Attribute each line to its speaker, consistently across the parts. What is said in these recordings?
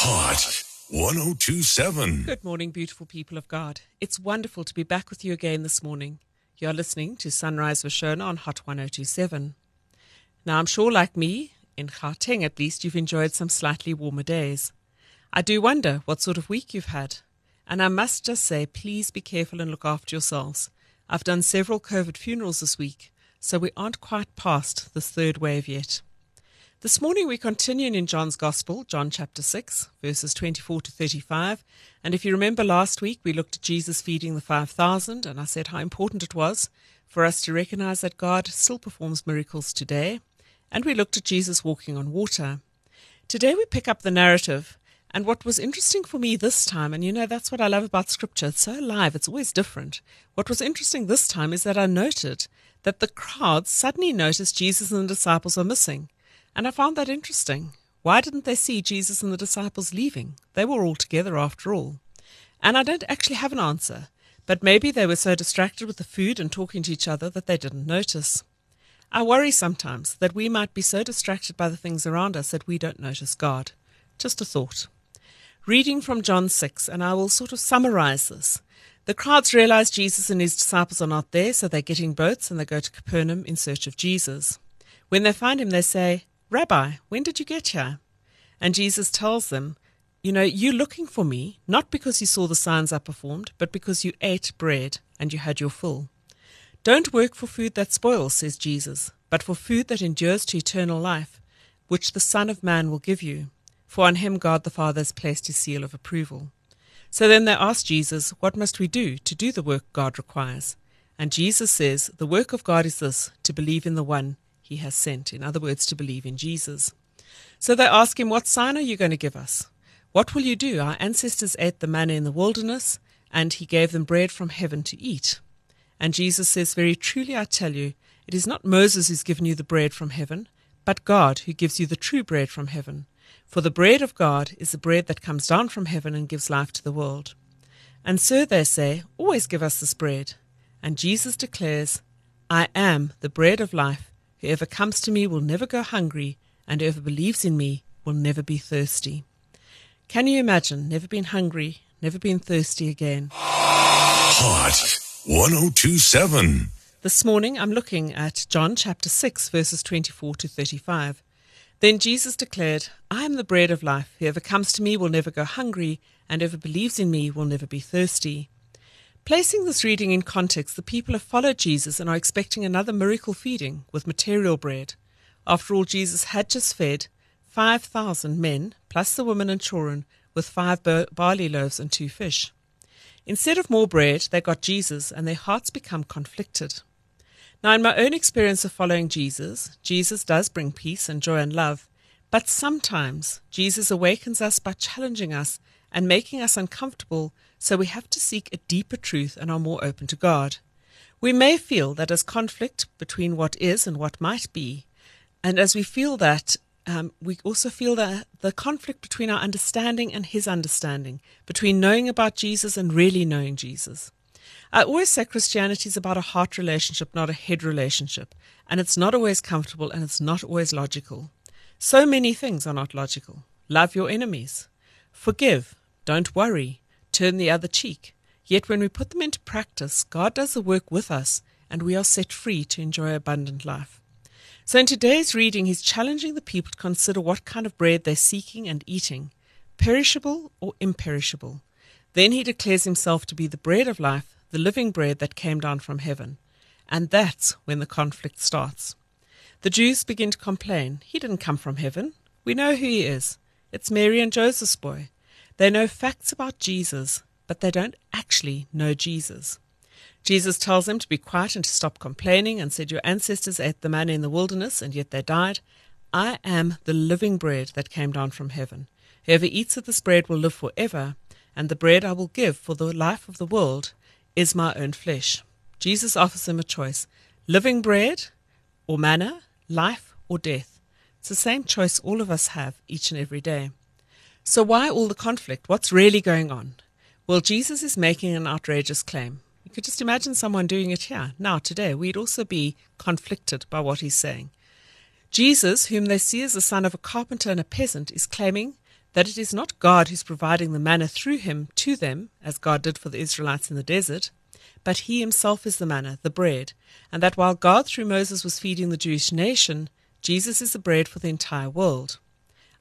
Speaker 1: Hot 1027.
Speaker 2: Good morning, beautiful people of God. It's wonderful to be back with you again this morning. You're listening to Sunrise with Shona on Hot 1027. Now, I'm sure, like me, in Gauteng at least, you've enjoyed some slightly warmer days. I do wonder what sort of week you've had. And I must just say, please be careful and look after yourselves. I've done several COVID funerals this week, so we aren't quite past this third wave yet. This morning we continue in John's Gospel, John chapter 6, verses 24 to 35. And if you remember last week, we looked at Jesus feeding the 5,000, and I said how important it was for us to recognize that God still performs miracles today. And we looked at Jesus walking on water. Today we pick up the narrative. And what was interesting for me this time, and you know, that's what I love about scripture, it's so alive, it's always different. What was interesting this time is that I noted that the crowds suddenly noticed Jesus and the disciples are missing. And I found that interesting. Why didn't they see Jesus and the disciples leaving? They were all together after all. And I don't actually have an answer, but maybe they were so distracted with the food and talking to each other that they didn't notice. I worry sometimes that we might be so distracted by the things around us that we don't notice God. Just a thought. Reading from John 6, and I will sort of summarize this. The crowds realize Jesus and his disciples are not there, so they get in boats and they go to Capernaum in search of Jesus. When they find him, they say, Rabbi, when did you get here? And Jesus tells them, You know, you're looking for me, not because you saw the signs I performed, but because you ate bread and you had your fill. Don't work for food that spoils, says Jesus, but for food that endures to eternal life, which the Son of Man will give you. For on him God the Father has placed his seal of approval. So then they ask Jesus, What must we do to do the work God requires? And Jesus says, The work of God is this, to believe in the one he has sent. In other words, to believe in Jesus. So they ask him, What sign are you going to give us? What will you do? Our ancestors ate the manna in the wilderness, and he gave them bread from heaven to eat. And Jesus says, Very truly I tell you, it is not Moses who's given you the bread from heaven, but God who gives you the true bread from heaven. For the bread of God is the bread that comes down from heaven and gives life to the world. And so they say, Always give us this bread. And Jesus declares, I am the bread of life. Whoever comes to me will never go hungry, and whoever believes in me will never be thirsty. Can you imagine never being hungry, never being thirsty again?
Speaker 1: Hot 1027.
Speaker 2: This morning I'm looking at John chapter 6, verses 24 to 35. Then Jesus declared, I am the bread of life. Whoever comes to me will never go hungry, and whoever believes in me will never be thirsty. Placing this reading in context, the people have followed Jesus and are expecting another miracle feeding with material bread. After all, Jesus had just fed 5,000 men, plus the women and children, with five barley loaves and two fish. Instead of more bread, they got Jesus, and their hearts become conflicted. Now, in my own experience of following Jesus, Jesus does bring peace and joy and love, but sometimes Jesus awakens us by challenging us and making us uncomfortable so we have to seek a deeper truth and are more open to God. We may feel that as conflict between what is and what might be, and as we feel that, um, we also feel that the conflict between our understanding and His understanding, between knowing about Jesus and really knowing Jesus. I always say Christianity is about a heart relationship, not a head relationship, and it's not always comfortable and it's not always logical. So many things are not logical. Love your enemies. Forgive. Don't worry turn the other cheek. Yet when we put them into practice, God does the work with us and we are set free to enjoy abundant life. So in today's reading, he's challenging the people to consider what kind of bread they're seeking and eating, perishable or imperishable. Then he declares himself to be the bread of life, the living bread that came down from heaven. And that's when the conflict starts. The Jews begin to complain. He didn't come from heaven. We know who he is. It's Mary and Joseph's boy. They know facts about Jesus, but they don't actually know Jesus. Jesus tells them to be quiet and to stop complaining and said, Your ancestors ate the manna in the wilderness, and yet they died. I am the living bread that came down from heaven. Whoever eats of this bread will live forever, and the bread I will give for the life of the world is my own flesh. Jesus offers them a choice living bread or manna, life or death. It's the same choice all of us have each and every day. So, why all the conflict? What's really going on? Well, Jesus is making an outrageous claim. You could just imagine someone doing it here, now, today. We'd also be conflicted by what he's saying. Jesus, whom they see as the son of a carpenter and a peasant, is claiming that it is not God who's providing the manna through him to them, as God did for the Israelites in the desert, but he himself is the manna, the bread, and that while God through Moses was feeding the Jewish nation, Jesus is the bread for the entire world.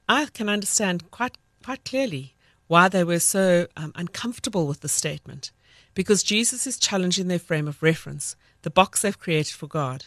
Speaker 2: I can understand quite quite clearly why they were so um, uncomfortable with the statement, because Jesus is challenging their frame of reference, the box they've created for God.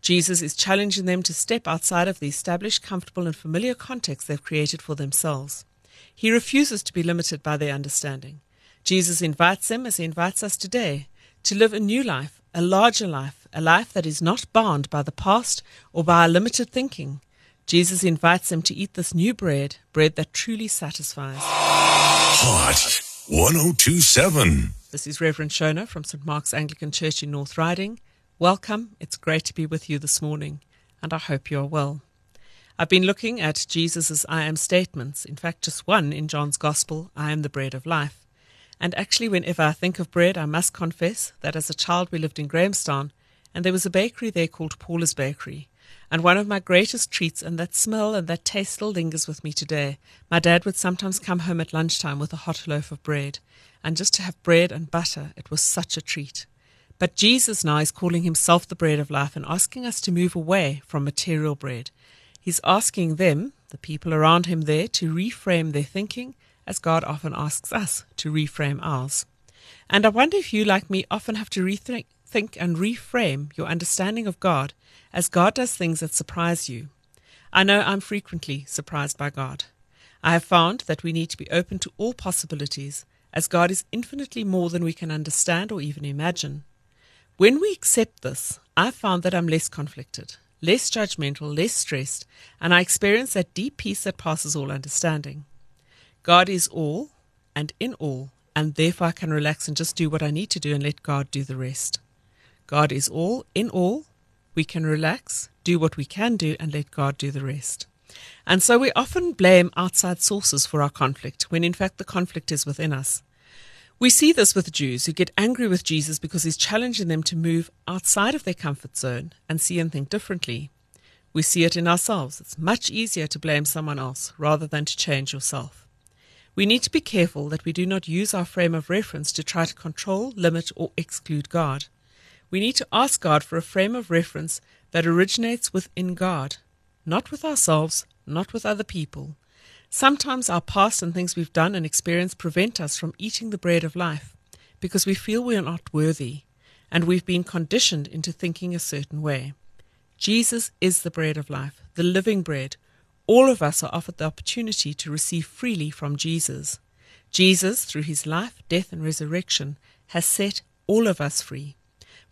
Speaker 2: Jesus is challenging them to step outside of the established, comfortable, and familiar context they've created for themselves. He refuses to be limited by their understanding. Jesus invites them, as he invites us today, to live a new life, a larger life, a life that is not bound by the past or by our limited thinking. Jesus invites them to eat this new bread, bread that truly satisfies.
Speaker 1: Hot 1027.
Speaker 2: This is Reverend Shona from St. Mark's Anglican Church in North Riding. Welcome. It's great to be with you this morning, and I hope you are well. I've been looking at Jesus' I am statements, in fact, just one in John's Gospel I am the bread of life. And actually, whenever I think of bread, I must confess that as a child we lived in Grahamstown, and there was a bakery there called Paula's Bakery. And one of my greatest treats, and that smell and that taste still lingers with me today, my dad would sometimes come home at lunchtime with a hot loaf of bread. And just to have bread and butter, it was such a treat. But Jesus now is calling himself the bread of life and asking us to move away from material bread. He's asking them, the people around him there, to reframe their thinking, as God often asks us to reframe ours. And I wonder if you, like me, often have to rethink think and reframe your understanding of God as God does things that surprise you. I know I'm frequently surprised by God. I have found that we need to be open to all possibilities, as God is infinitely more than we can understand or even imagine. When we accept this, I found that I'm less conflicted, less judgmental, less stressed, and I experience that deep peace that passes all understanding. God is all and in all, and therefore I can relax and just do what I need to do and let God do the rest. God is all in all. We can relax, do what we can do, and let God do the rest. And so we often blame outside sources for our conflict, when in fact the conflict is within us. We see this with Jews who get angry with Jesus because he's challenging them to move outside of their comfort zone and see and think differently. We see it in ourselves. It's much easier to blame someone else rather than to change yourself. We need to be careful that we do not use our frame of reference to try to control, limit, or exclude God. We need to ask God for a frame of reference that originates within God, not with ourselves, not with other people, Sometimes our past and things we've done and experienced prevent us from eating the bread of life because we feel we are not worthy and we've been conditioned into thinking a certain way. Jesus is the bread of life, the living bread. All of us are offered the opportunity to receive freely from Jesus. Jesus, through his life, death, and resurrection, has set all of us free.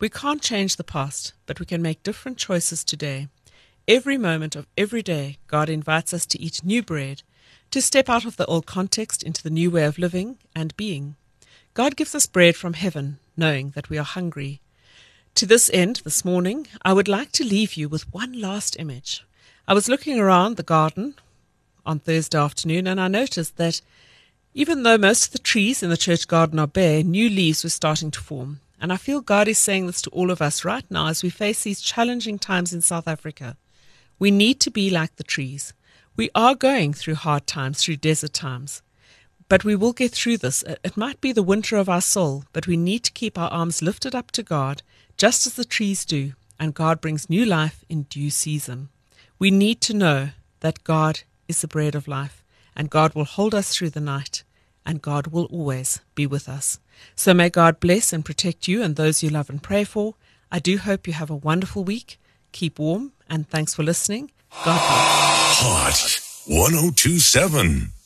Speaker 2: We can't change the past, but we can make different choices today. Every moment of every day, God invites us to eat new bread to step out of the old context into the new way of living and being. God gives us bread from heaven, knowing that we are hungry. To this end, this morning, I would like to leave you with one last image. I was looking around the garden on Thursday afternoon and I noticed that even though most of the trees in the church garden are bare, new leaves were starting to form. And I feel God is saying this to all of us right now as we face these challenging times in South Africa. We need to be like the trees. We are going through hard times, through desert times, but we will get through this. It might be the winter of our soul, but we need to keep our arms lifted up to God, just as the trees do, and God brings new life in due season. We need to know that God is the bread of life, and God will hold us through the night, and God will always be with us. So may God bless and protect you and those you love and pray for. I do hope you have a wonderful week. Keep warm, and thanks for listening. God bless.
Speaker 1: Hot 1027.